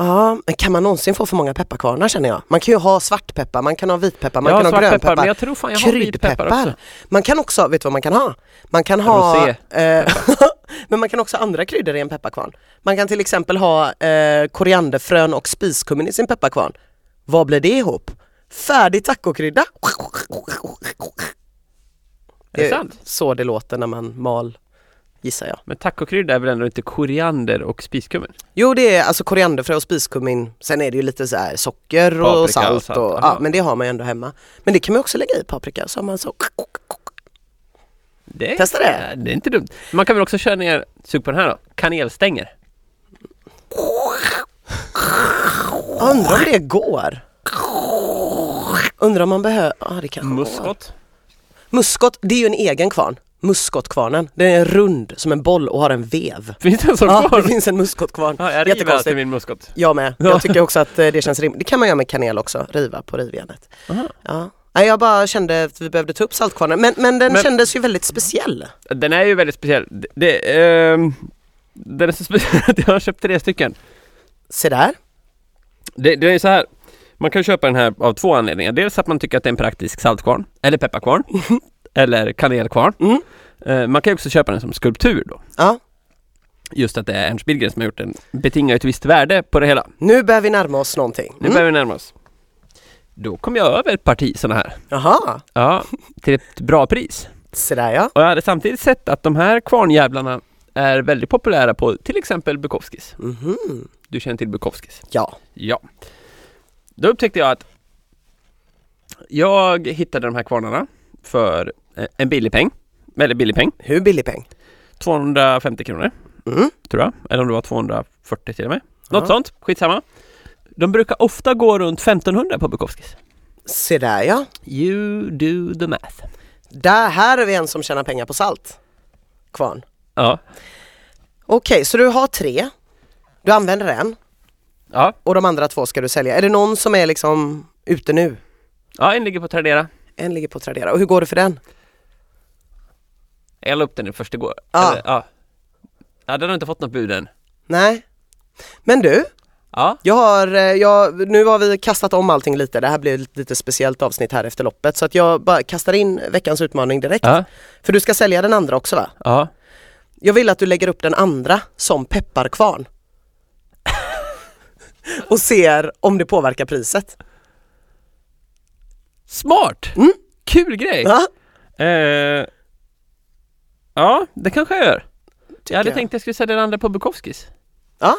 S1: Ja, men kan man någonsin få för många pepparkvarnar känner jag? Man kan ju ha svartpeppar, man kan ha vitpeppar, man
S2: har
S1: kan ha grönpeppar.
S2: men jag tror fan jag har vitpeppar också.
S1: Kryddpeppar. Man kan också, vet du vad man kan ha? Man kan ha, eh, men man kan också ha andra kryddor i en pepparkvarn. Man kan till exempel ha eh, korianderfrön och spiskummin i sin pepparkvarn. Vad blir det ihop? Färdig tacokrydda.
S2: Är det sant?
S1: så det låter när man mal, gissar jag.
S2: Men tacokrydda är väl ändå inte koriander och spiskummin?
S1: Jo det är alltså korianderfrö och spiskummin. Sen är det ju lite så här socker och
S2: Paprika
S1: salt.
S2: och salt,
S1: Och, ja, men det har man ju ändå hemma. Men det kan man också lägga i paprika. Så har man så.
S2: Det är,
S1: Testa det.
S2: Det är inte dumt. Man kan väl också köra ner, sug på den här då, kanelstänger.
S1: Undrar om det går. Undrar om man behöver, ja det kanske går.
S2: Muskot.
S1: Muskot, det är ju en egen kvarn. Muskotkvarnen. Den är rund som en boll och har en vev.
S2: Finns det en sån
S1: Ja,
S2: kvar?
S1: det finns en muskotkvarn.
S2: Ja, jag river alltid min muskot.
S1: Jag med.
S2: Ja.
S1: Jag tycker också att eh, det känns rimligt. Det kan man göra med kanel också, riva på rivjärnet. Ja. Nej, jag bara kände att vi behövde ta upp saltkvarnen. Men, men den
S2: Men-
S1: kändes ju väldigt speciell.
S2: Den är ju väldigt speciell. Det, det, ehm, den är så speciell att jag har köpt tre stycken.
S1: Se där.
S2: Det, det är så här. Man kan köpa den här av två anledningar. Dels att man tycker att det är en praktisk saltkvarn. Eller pepparkvarn. eller kanelkvarn.
S1: Mm.
S2: Eh, man kan ju också köpa den som skulptur då.
S1: Ja.
S2: Just att det är Ernst Billgren som har gjort den. Betingar ett visst värde på det hela.
S1: Nu börjar vi närma oss någonting.
S2: Nu
S1: Mm.
S2: börjar vi närma oss. Då kom jag över ett parti sådana här.
S1: Jaha,
S2: Ja, till ett bra pris.
S1: se där ja.
S2: Och jag hade samtidigt sett att de här kvarnjävlarna är väldigt populära på till exempel Bukowskis.
S1: Mhm.
S2: Du känner till Bukowskis?
S1: Ja.
S2: Ja. Då upptäckte jag att jag hittade de här kvarnarna för en billig peng. Väldigt billig peng.
S1: Hur billig peng?
S2: 250 kronor
S1: Mm.
S2: tror jag. Eller om det var 240 till och med. Något
S1: Ja.
S2: sånt. Skitsamma. De brukar ofta gå runt 1500 på Bukowskis.
S1: Se där ja.
S2: You do the math.
S1: Där, här är vi en som tjänar pengar på salt. Kvarn.
S2: Ja.
S1: Okej, så du har tre. Du använder en
S2: Ja.
S1: och de andra två ska du sälja. Är det någon som är liksom ute nu?
S2: ja, en ligger på Tradera.
S1: En ligger på Tradera. Och hur går det för den?
S2: Jag la upp den i första igår.
S1: Ja.
S2: Eller, ja. Ja, den har inte fått något bud än.
S1: Nej. Men du,
S2: Ja.
S1: jag har, eh, jag, nu har vi kastat om allting lite. Det här blir ett lite speciellt avsnitt här efter loppet. Så att jag bara kastar in veckans utmaning direkt.
S2: Ja.
S1: För du ska sälja den andra också va?
S2: Ja.
S1: Jag vill att du lägger upp den andra som pepparkvarn. och ser om det påverkar priset.
S2: Smart!
S1: Mm.
S2: Kul grej!
S1: Ja,
S2: Eh, ja, det kanske jag gör. Jag hade
S1: jag.
S2: tänkt att jag skulle sälja den andra på Bukowskis.
S1: Ja.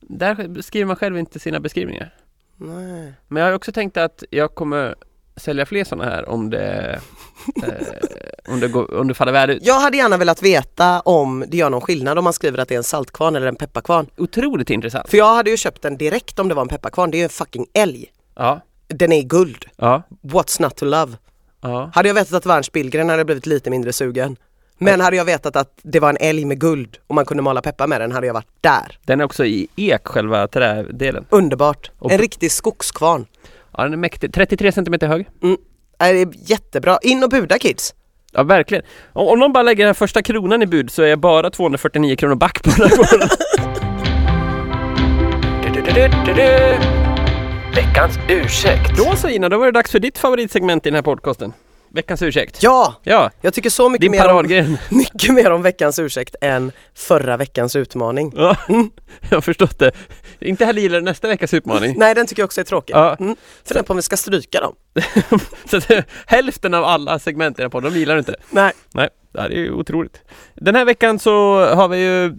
S2: Där skriver man själv inte sina beskrivningar.
S1: Nej.
S2: Men jag har också tänkt att jag kommer sälja fler sådana här om det, eh, om det, går, om det faller väl ut.
S1: Jag hade gärna velat veta om det gör någon skillnad om man skriver att det är en saltkvarn eller en pepparkvarn.
S2: Otroligt intressant.
S1: För jag hade ju köpt den direkt om det var en pepparkvarn. Det är ju en fucking älg.
S2: Ja,
S1: Den är i guld.
S2: ja,
S1: What's not to love?
S2: ja.
S1: Hade jag vetat att det var Ernst Billgren hade jag blivit lite mindre sugen. Men hade jag vetat att det var en älg med guld och man kunde mala peppar med den hade jag varit där.
S2: Den är också i ek, själva trädelen.
S1: Underbart.
S2: Och-
S1: En riktig skogskvarn.
S2: Ja, den är mäktig. 33 centimeter hög.
S1: Mm. Det är jättebra. In och buda kids.
S2: Ja, verkligen. Om, om någon bara lägger den första kronan i bud så är jag bara 249 kronor back på den här.
S3: Veckans ursäkt.
S2: Då så Ina, då var det dags för ditt favoritsegment i den här podcasten. Veckans ursäkt.
S1: Ja,
S2: Ja,
S1: jag tycker så mycket
S2: din
S1: mer, om, mycket mer om veckans ursäkt än förra veckans utmaning.
S2: Ja, jag har förstått det. Inte heller gillar du nästa veckas utmaning.
S1: Nej, den tycker jag också är tråkig.
S2: Ja.
S1: Mm. Funderar på om vi ska stryka dem.
S2: Så att, eh, hälften av alla segment i den här podden, de gillar du inte.
S1: Nej.
S2: Nej, det här är ju otroligt. Den här veckan så har vi ju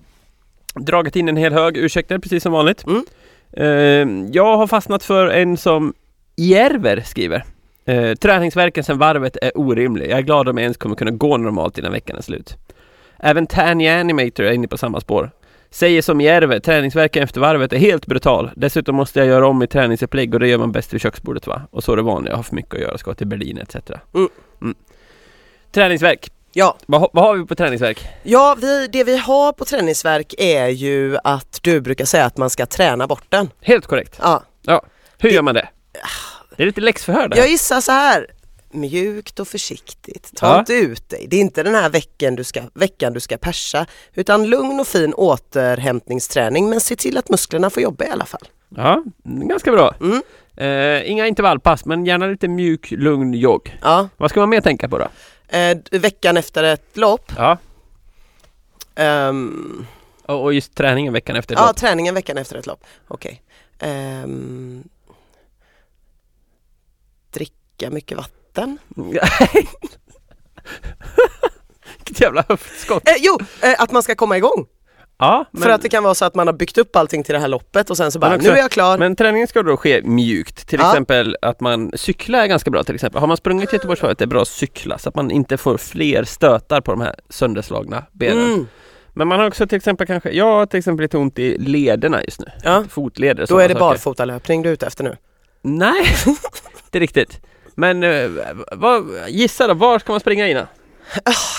S2: dragit in en hel hög ursäkter precis som vanligt.
S1: Mm.
S2: Eh, jag har fastnat för en som Järver skriver. Eh, träningsverken sen varvet är orimlig. Jag är glad om jag ens kommer kunna gå normalt innan veckan är slut. Även Tanya Animator är inne på samma spår. Säger som Järve, träningsverken efter varvet är helt brutal. Dessutom måste jag göra om mitt träningsupplägg och det gör man bäst vid köksbordet va? Och så är det vanliga, jag har för mycket att göra, ska till Berlin etc.
S1: Mm.
S2: Mm. Träningsverk.
S1: Ja,
S2: Vad, vad har vi på träningsverk?
S1: ja vi, det vi har på träningsverk är ju att du brukar säga att man ska träna bort den.
S2: Helt korrekt.
S1: Ja,
S2: Hur
S1: Det-
S2: gör man det? Det är lite läxförhör där.
S1: jag gissar så här. Mjukt och försiktigt. Ta
S2: Ja.
S1: inte ut dig. Det är inte den här veckan du, ska, veckan du ska persa. Utan lugn och fin återhämtningsträning men se till att musklerna får jobba i alla fall.
S2: Ja, ganska bra.
S1: Mm.
S2: Eh, inga intervallpass, men gärna lite mjuk, lugn jogg.
S1: Ja.
S2: Vad ska man mer tänka på då?
S1: Eh, veckan efter ett lopp.
S2: Ja,
S1: ehm,
S2: och, och just träningen veckan efter ett
S1: ja,
S2: lopp.
S1: träningen veckan efter ett lopp. Okej. Ehm, dricka mycket vatten.
S2: Vilket jävla höftskott.
S1: Eh, jo, eh, att man ska komma igång.
S2: Ja, men,
S1: För att det kan vara så att man har byggt upp allting till det här loppet och sen så bara,
S2: också-
S1: nu är jag klar.
S2: men träningen ska då ske mjukt. Till
S1: Ja.
S2: exempel att man cyklar är ganska bra till exempel. Har man sprungit Göteborgsvarvet är det bra att cykla så att man inte får fler stötar på de här sönderslagna benen.
S1: Mm.
S2: Men man har också till exempel kanske, jag har till exempel lite ont i lederna just nu.
S1: Ja.
S2: Fotleder
S1: Då är det
S2: saker.
S1: barfotalöpning du är ute efter nu.
S2: Nej, inte riktigt. Men eh, vad, gissa då, var ska man springa in?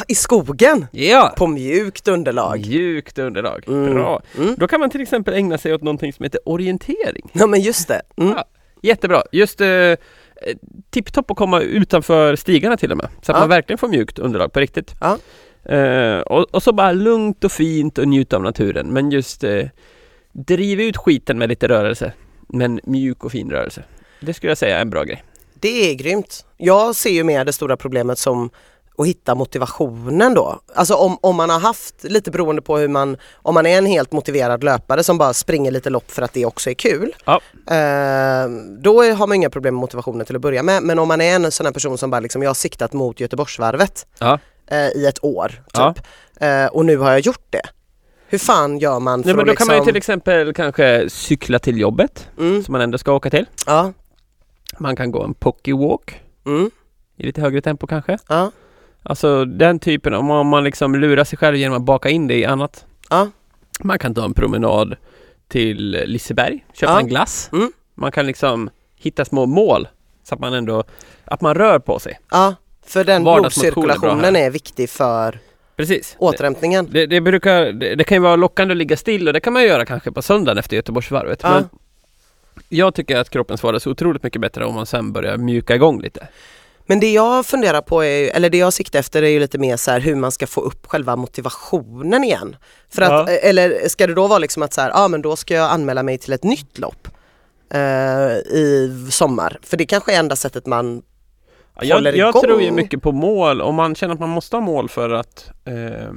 S1: I skogen!
S2: Ja!
S1: På mjukt underlag.
S2: Mjukt underlag.
S1: Mm.
S2: Bra.
S1: Mm.
S2: Då kan man till exempel ägna sig åt någonting som heter orientering.
S1: Ja men just det. Mm.
S2: Ja. Jättebra. Just eh, tipptopp att komma utanför stigarna till och med. Så att
S1: Ja.
S2: man verkligen får mjukt underlag på riktigt.
S1: Ja.
S2: Eh, och, och så bara lugnt och fint och njuta av naturen. Men just eh, driv ut skiten med lite rörelse. Men mjuk och fin rörelse. Det skulle jag säga är en bra grej.
S1: Det är grymt. Jag ser ju mer det stora problemet som att hitta motivationen då. Alltså om, om man har haft, lite beroende på hur man, om man är en helt motiverad löpare som bara springer lite lopp för att det också är kul.
S2: Ja.
S1: Eh, då är, har man inga problem med motivationen till att börja med. Men om man är en sån här person som bara liksom, jag har siktat mot Göteborgsvarvet
S2: Ja.
S1: eh, i ett år typ.
S2: Ja.
S1: Eh, och nu har jag gjort det. Hur fan gör man för
S2: Nej, men då
S1: att
S2: kan
S1: liksom...
S2: man ju till exempel kanske cykla till jobbet
S1: mm,
S2: som man ändå ska åka till.
S1: ja,
S2: Man kan gå en pocky walk
S1: mm,
S2: i lite högre tempo kanske.
S1: ja,
S2: Alltså den typen, om man, om man liksom lurar sig själv genom att baka in det i annat.
S1: ja,
S2: Man kan ta en promenad till Liseberg, köpa
S1: Ja.
S2: en glass.
S1: Mm.
S2: Man kan liksom hitta små mål så att man ändå, att man rör på sig.
S1: ja. För den
S2: är
S1: blodcirkulationen
S2: här.
S1: är viktig för
S2: Precis.
S1: återhämtningen.
S2: Det, det brukar, det, det kan ju vara lockande att ligga still och det kan man göra kanske på söndagen efter Göteborgsvarvet.
S1: Ja.
S2: Men jag tycker att kroppen svarar så otroligt mycket bättre om man sen börjar mjuka igång lite.
S1: Men det jag funderar på, är, eller det jag siktar efter är ju lite mer så här hur man ska få upp själva motivationen igen. För att,
S2: Ja.
S1: eller ska det då vara liksom att så här, ja men då ska jag anmäla mig till ett nytt lopp eh, i sommar. För det kanske är enda sättet man,
S2: Ja,
S1: Håller
S2: Jag, jag
S1: igång.
S2: tror ju mycket på mål. Om man känner att man måste ha mål för att eh,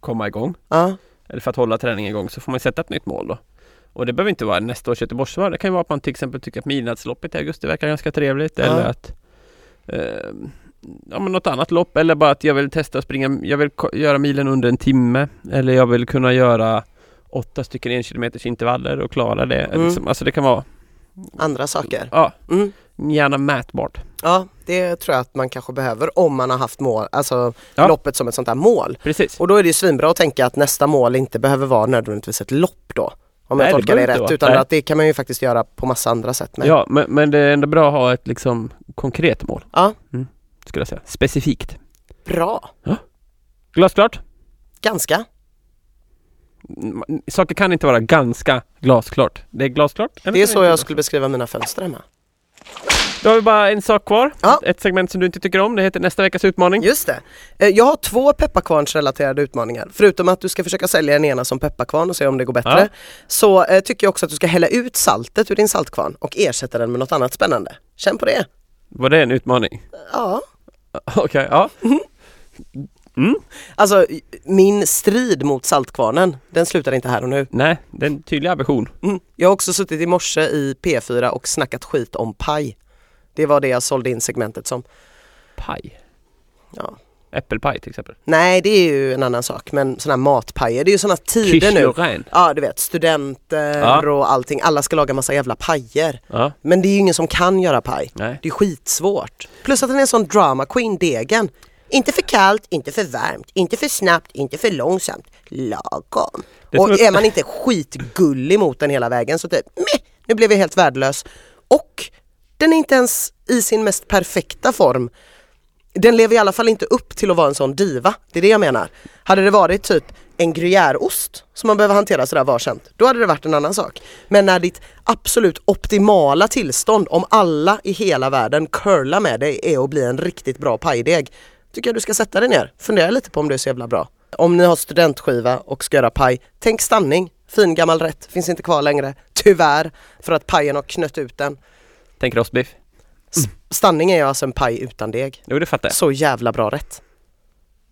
S2: komma igång
S1: ja,
S2: eller för att hålla träningen igång så får man sätta ett nytt mål då. Och det behöver inte vara nästa års Göteborgsvarv. Det kan ju vara att man till exempel tycker att midnattsloppet i augusti verkar ganska trevligt
S1: Ja.
S2: eller att eh, ja, men något annat lopp eller bara att jag vill testa att springa, jag vill göra milen under en timme eller jag vill kunna göra åtta stycken en kilometers intervaller och klara det.
S1: Mm.
S2: Liksom, alltså det kan vara,
S1: andra saker.
S2: ja,
S1: Mm.
S2: gärna mätbart.
S1: Ja, det tror jag att man kanske behöver om man har haft mål, alltså
S2: Ja.
S1: loppet som ett sånt där mål.
S2: Precis.
S1: Och då är det ju svinbra att tänka att nästa mål inte behöver vara nödvändigtvis ett lopp då. Om
S2: Nej,
S1: jag
S2: det
S1: tolkar det
S2: inte
S1: rätt. Utan
S2: Nej.
S1: att det kan man ju faktiskt göra på massa andra sätt med.
S2: Ja, men, men det är ändå bra att ha ett liksom konkret mål.
S1: Ja.
S2: Skulle jag säga. Specifikt.
S1: Bra,
S2: Glasklart.
S1: ganska.
S2: Mm, Saker kan inte vara ganska glasklart. Det är glasklart.
S1: Det är
S2: så
S1: jag skulle beskriva mina fönster hemma.
S2: Då har vi bara en sak kvar.
S1: Ja.
S2: Ett segment som du inte tycker om. Det heter nästa veckas utmaning.
S1: Just det. Eh, Jag har två pepparkvarnsrelaterade utmaningar. Förutom att du ska försöka sälja den ena som pepparkvarn och se om det går bättre.
S2: Ja.
S1: Så eh, tycker jag också att du ska hälla ut saltet ur din saltkvarn och ersätta den med något annat spännande. Känn på det.
S2: Var det en utmaning?
S1: Ja.
S2: Okej, ja. Mm.
S1: Alltså min strid mot saltkvarnen, den slutar inte här och nu.
S2: Nej, det är en tydlig aversion.
S1: Mm. Jag har också suttit i morse i P4 och snackat skit om paj. Det var det jag sålde in segmentet som.
S2: Paj.
S1: Ja.
S2: Äppelpaj till exempel.
S1: Nej det är ju en annan sak men sådana här matpajer, det är ju sådana tider nu. Ja du vet studenter
S2: Ja.
S1: och allting, alla ska laga massa jävla pajer.
S2: Ja,
S1: Men det är ju ingen som kan göra paj.
S2: nej.
S1: Det är skitsvårt. Plus att den är en sån drama queen, degen. Inte för kallt, inte för varmt, inte för snabbt, inte för långsamt. Lagom.
S2: Är
S1: Och är man inte skitgullig mot den hela vägen så typ, meh, nu blev jag helt värdelös. Och den är inte ens i sin mest perfekta form. Den lever i alla fall inte upp till att vara en sån diva. Det är det jag menar. Hade det varit typ en gruyèreost som man behöver hantera sådär varsamt, då hade det varit en annan sak. Men när ditt absolut optimala tillstånd, om alla i hela världen curlar med dig, är att bli en riktigt bra pajdeg, tycker jag du ska sätta dig ner. Fundera lite på om det är så jävla bra. Om ni har studentskiva och ska göra paj, tänk stanning. Fin gammal rätt, finns inte kvar längre. Tyvärr, för att pajen har knött ut den.
S2: Tänk rostbiff.
S1: S- Stanning är ju alltså en paj utan deg.
S2: Jo, det fattar jag.
S1: Så jävla bra rätt.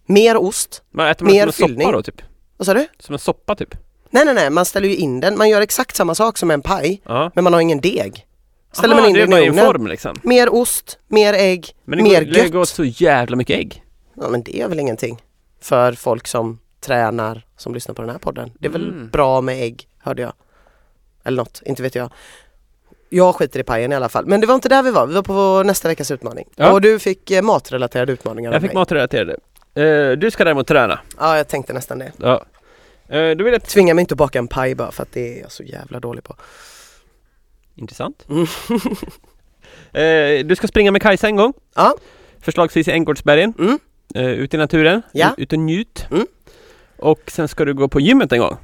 S1: Mer ost.
S2: Men äter man
S1: Mer
S2: som en
S1: fyllning.
S2: soppa då typ?
S1: Vad sa du?
S2: Som en soppa typ?
S1: Nej nej nej, man ställer ju in den. Man gör exakt samma sak som en paj,
S2: Ja.
S1: men man har ingen deg. Ställer
S2: Aha,
S1: man in
S2: det
S1: det
S2: bara
S1: i
S2: en
S1: ugnen.
S2: form liksom.
S1: Mer ost, mer ägg,
S2: Men det
S1: mer
S2: går, det
S1: gött.
S2: går så jävla mycket ägg.
S1: Ja men det är väl ingenting för folk som tränar, som lyssnar på den här podden. Det är väl
S2: Mm.
S1: bra med ägg, hörde jag. Eller något, inte vet jag. Jag skiter i pajen i alla fall. Men det var inte där vi var, vi var på nästa veckas utmaning.
S2: Ja.
S1: Och du fick eh, matrelaterade utmaningar
S2: Jag fick matrelaterade. Uh, du ska däremot träna.
S1: Ja, jag tänkte nästan det.
S2: Ja. Uh, du vill jag...
S1: Tvinga mig inte att baka en paj bara för att det är jag så jävla dålig på.
S2: Intressant.
S1: Mm.
S2: Eh, du ska springa med Kajsa en gång.
S1: Ja.
S2: Förslagsvis i Änggårdsbergen.
S1: Mm.
S2: Uh, ut i naturen.
S1: Ja.
S2: Ut och njut.
S1: Mm.
S2: Och sen ska du gå på gymmet en gång.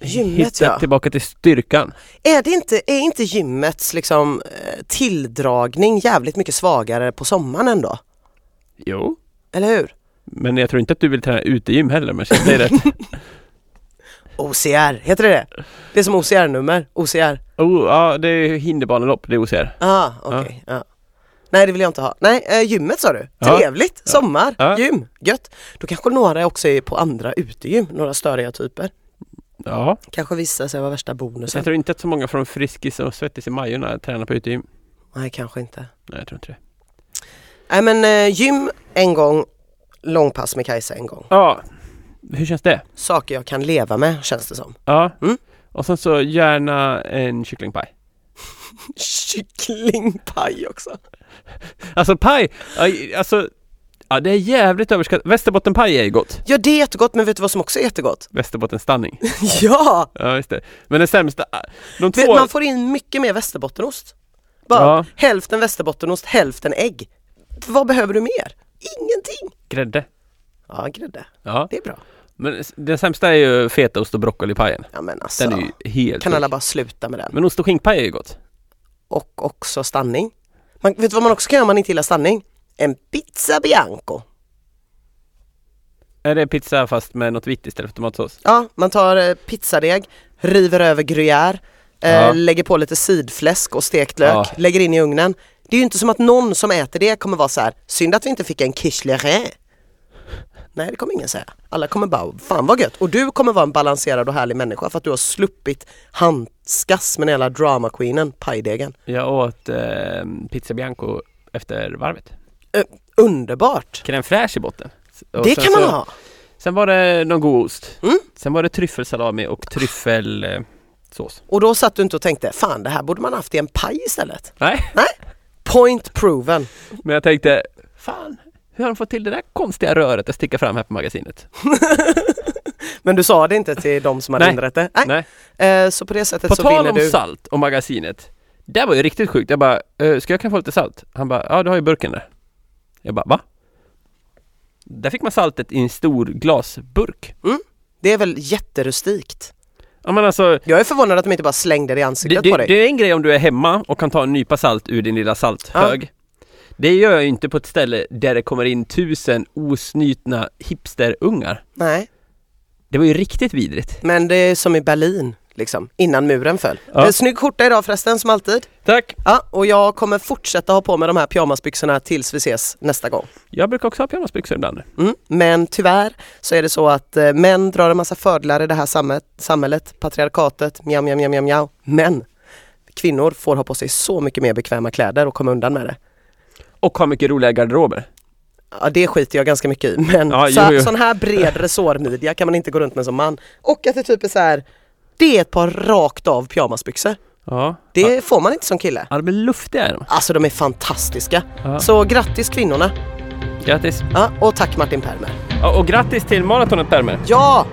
S1: Gymmet
S2: Hitta
S1: ja.
S2: tillbaka till styrkan.
S1: Är, det inte, är inte gymmets liksom eh, tilldragning jävligt mycket svagare på sommaren ändå?
S2: Jo.
S1: Eller hur?
S2: Men jag tror inte att du vill träna utegym heller men känns det rätt?
S1: OCR, heter det det? Det är som OCR-nummer, OCR.
S2: Oh, ja, det är hinderbanelopp, det är OCR.
S1: Ah, okej. Ja. Nej det vill jag inte ha. Nej, eh, gymmet sa du.
S2: Ja.
S1: Trevligt, sommar,
S2: Ja.
S1: gym, gött. Då kanske några också är på andra utegym, några störiga typer.
S2: Ja.
S1: Kanske visar sig vara värsta bonusen.
S2: Jag tror inte att så många från Friskis och Svettis i Majorna tränar på utegym.
S1: Nej, kanske inte.
S2: Nej, jag tror inte det.
S1: Nej men eh, gym en gång, långpass med Kajsa en gång.
S2: Ja, hur känns det?
S1: Saker jag kan leva med känns det som.
S2: Ja.
S1: Mm.
S2: Och sen så gärna en kycklingpaj.
S1: Kycklingpaj också.
S2: Alltså paj, alltså Ja det är jävligt överskattat. Västerbottenpaj är ju gott.
S1: Ja det är jättegott men vet du vad som också är jättegott?
S2: Västerbottenstanning.
S1: ja!
S2: Ja just det. Men det sämsta, de två...
S1: man får in mycket mer västerbottenost. Bara
S2: Ja.
S1: hälften västerbottenost, hälften ägg. Vad behöver du mer? Ingenting!
S2: Grädde.
S1: Ja, grädde.
S2: Ja.
S1: Det är bra.
S2: Men den sämsta är ju fetaost och broccolipajen.
S1: Ja men alltså.
S2: Den är ju helt
S1: Kan alla bara sluta med den?
S2: Men ost och skinkpaj är ju gott.
S1: Och också stanning. Man, vet du vad man också kan göra om man inte gillar stanning? En pizza bianco.
S2: Är det pizza fast med något vitt istället för tomatsås?
S1: Ja, man tar eh, pizzadeg, river över gruyère, eh,
S2: Ja.
S1: lägger på lite sidfläsk och stekt lök,
S2: Ja.
S1: lägger in i ugnen. Det är ju inte som att någon som äter det kommer vara så här, synd att vi inte fick en quiche Nej det kommer ingen säga. Alla kommer bara, fan vad gött. Och du kommer vara en balanserad och härlig människa för att du har sluppit handskas med den jävla drama queenen, pajdegen.
S2: Jag åt eh, pizza bianco efter varvet.
S1: Underbart!
S2: Crème fraîche i botten. Och
S1: det kan man
S2: så-
S1: ha.
S2: Sen var det någon god ost.
S1: Mm.
S2: Sen var det tryffelsalami och tryffelsås.
S1: Och då satt du inte och tänkte, fan det här borde man haft i en paj istället.
S2: Nej,
S1: Point proven.
S2: men jag tänkte, fan, hur har de fått till det där konstiga röret att sticka fram här på magasinet?
S1: Men du sa det inte till de som hade
S2: Nej.
S1: inrett det? Nej.
S2: Nej.
S1: Eh, så på det sättet
S2: På
S1: så
S2: tal
S1: vinner
S2: om
S1: du.
S2: salt och magasinet. Det var ju riktigt sjukt. Jag bara, eh, ska jag kunna få lite salt? Han bara, ja du har ju burken där. Jag bara, va? Där fick man saltet i en stor glasburk.
S1: Det är väl jätterustikt.
S2: Ja men alltså,
S1: Jag är förvånad att de inte bara slängde det i ansiktet
S2: det,
S1: på dig.
S2: det är en grej om du är hemma och kan ta en nypa salt ur din lilla salthög. Det gör jag ju inte på ett ställe där det kommer in tusen osnutna hipsterungar.
S1: Nej,
S2: Det var ju riktigt vidrigt.
S1: men det är som i Berlin liksom, innan muren föll.
S2: Ja.
S1: En snygg skjorta idag förresten, som alltid.
S2: Tack!
S1: Ja, och jag kommer fortsätta ha på mig de här pyjamasbyxorna tills vi ses nästa gång.
S2: Jag brukar också ha pyjamasbyxor ibland.
S1: Mm. Men tyvärr så är det så att eh, män drar en massa fördelar i det här samhället, samhället patriarkatet, mjau, mjau, mjau, mjau. Men kvinnor får ha på sig så mycket mer bekväma kläder och komma undan med det.
S2: Och har mycket roliga garderober.
S1: Ja det skiter jag ganska mycket i men
S2: Ja,
S1: så,
S2: jo, jo.
S1: sån här bred resårmidja kan man inte gå runt med som man. Och att det typ är så här, det är ett par rakt av pyjamasbyxor.
S2: Ja.
S1: Det
S2: ja.
S1: får man inte som kille.
S2: Ja, de är luftiga är de.
S1: Alltså de är fantastiska.
S2: Ja.
S1: Så grattis kvinnorna.
S2: Grattis!
S1: Ja, och tack Martin Permer.
S2: Ja, och grattis till maratonet Permer!
S1: Ja!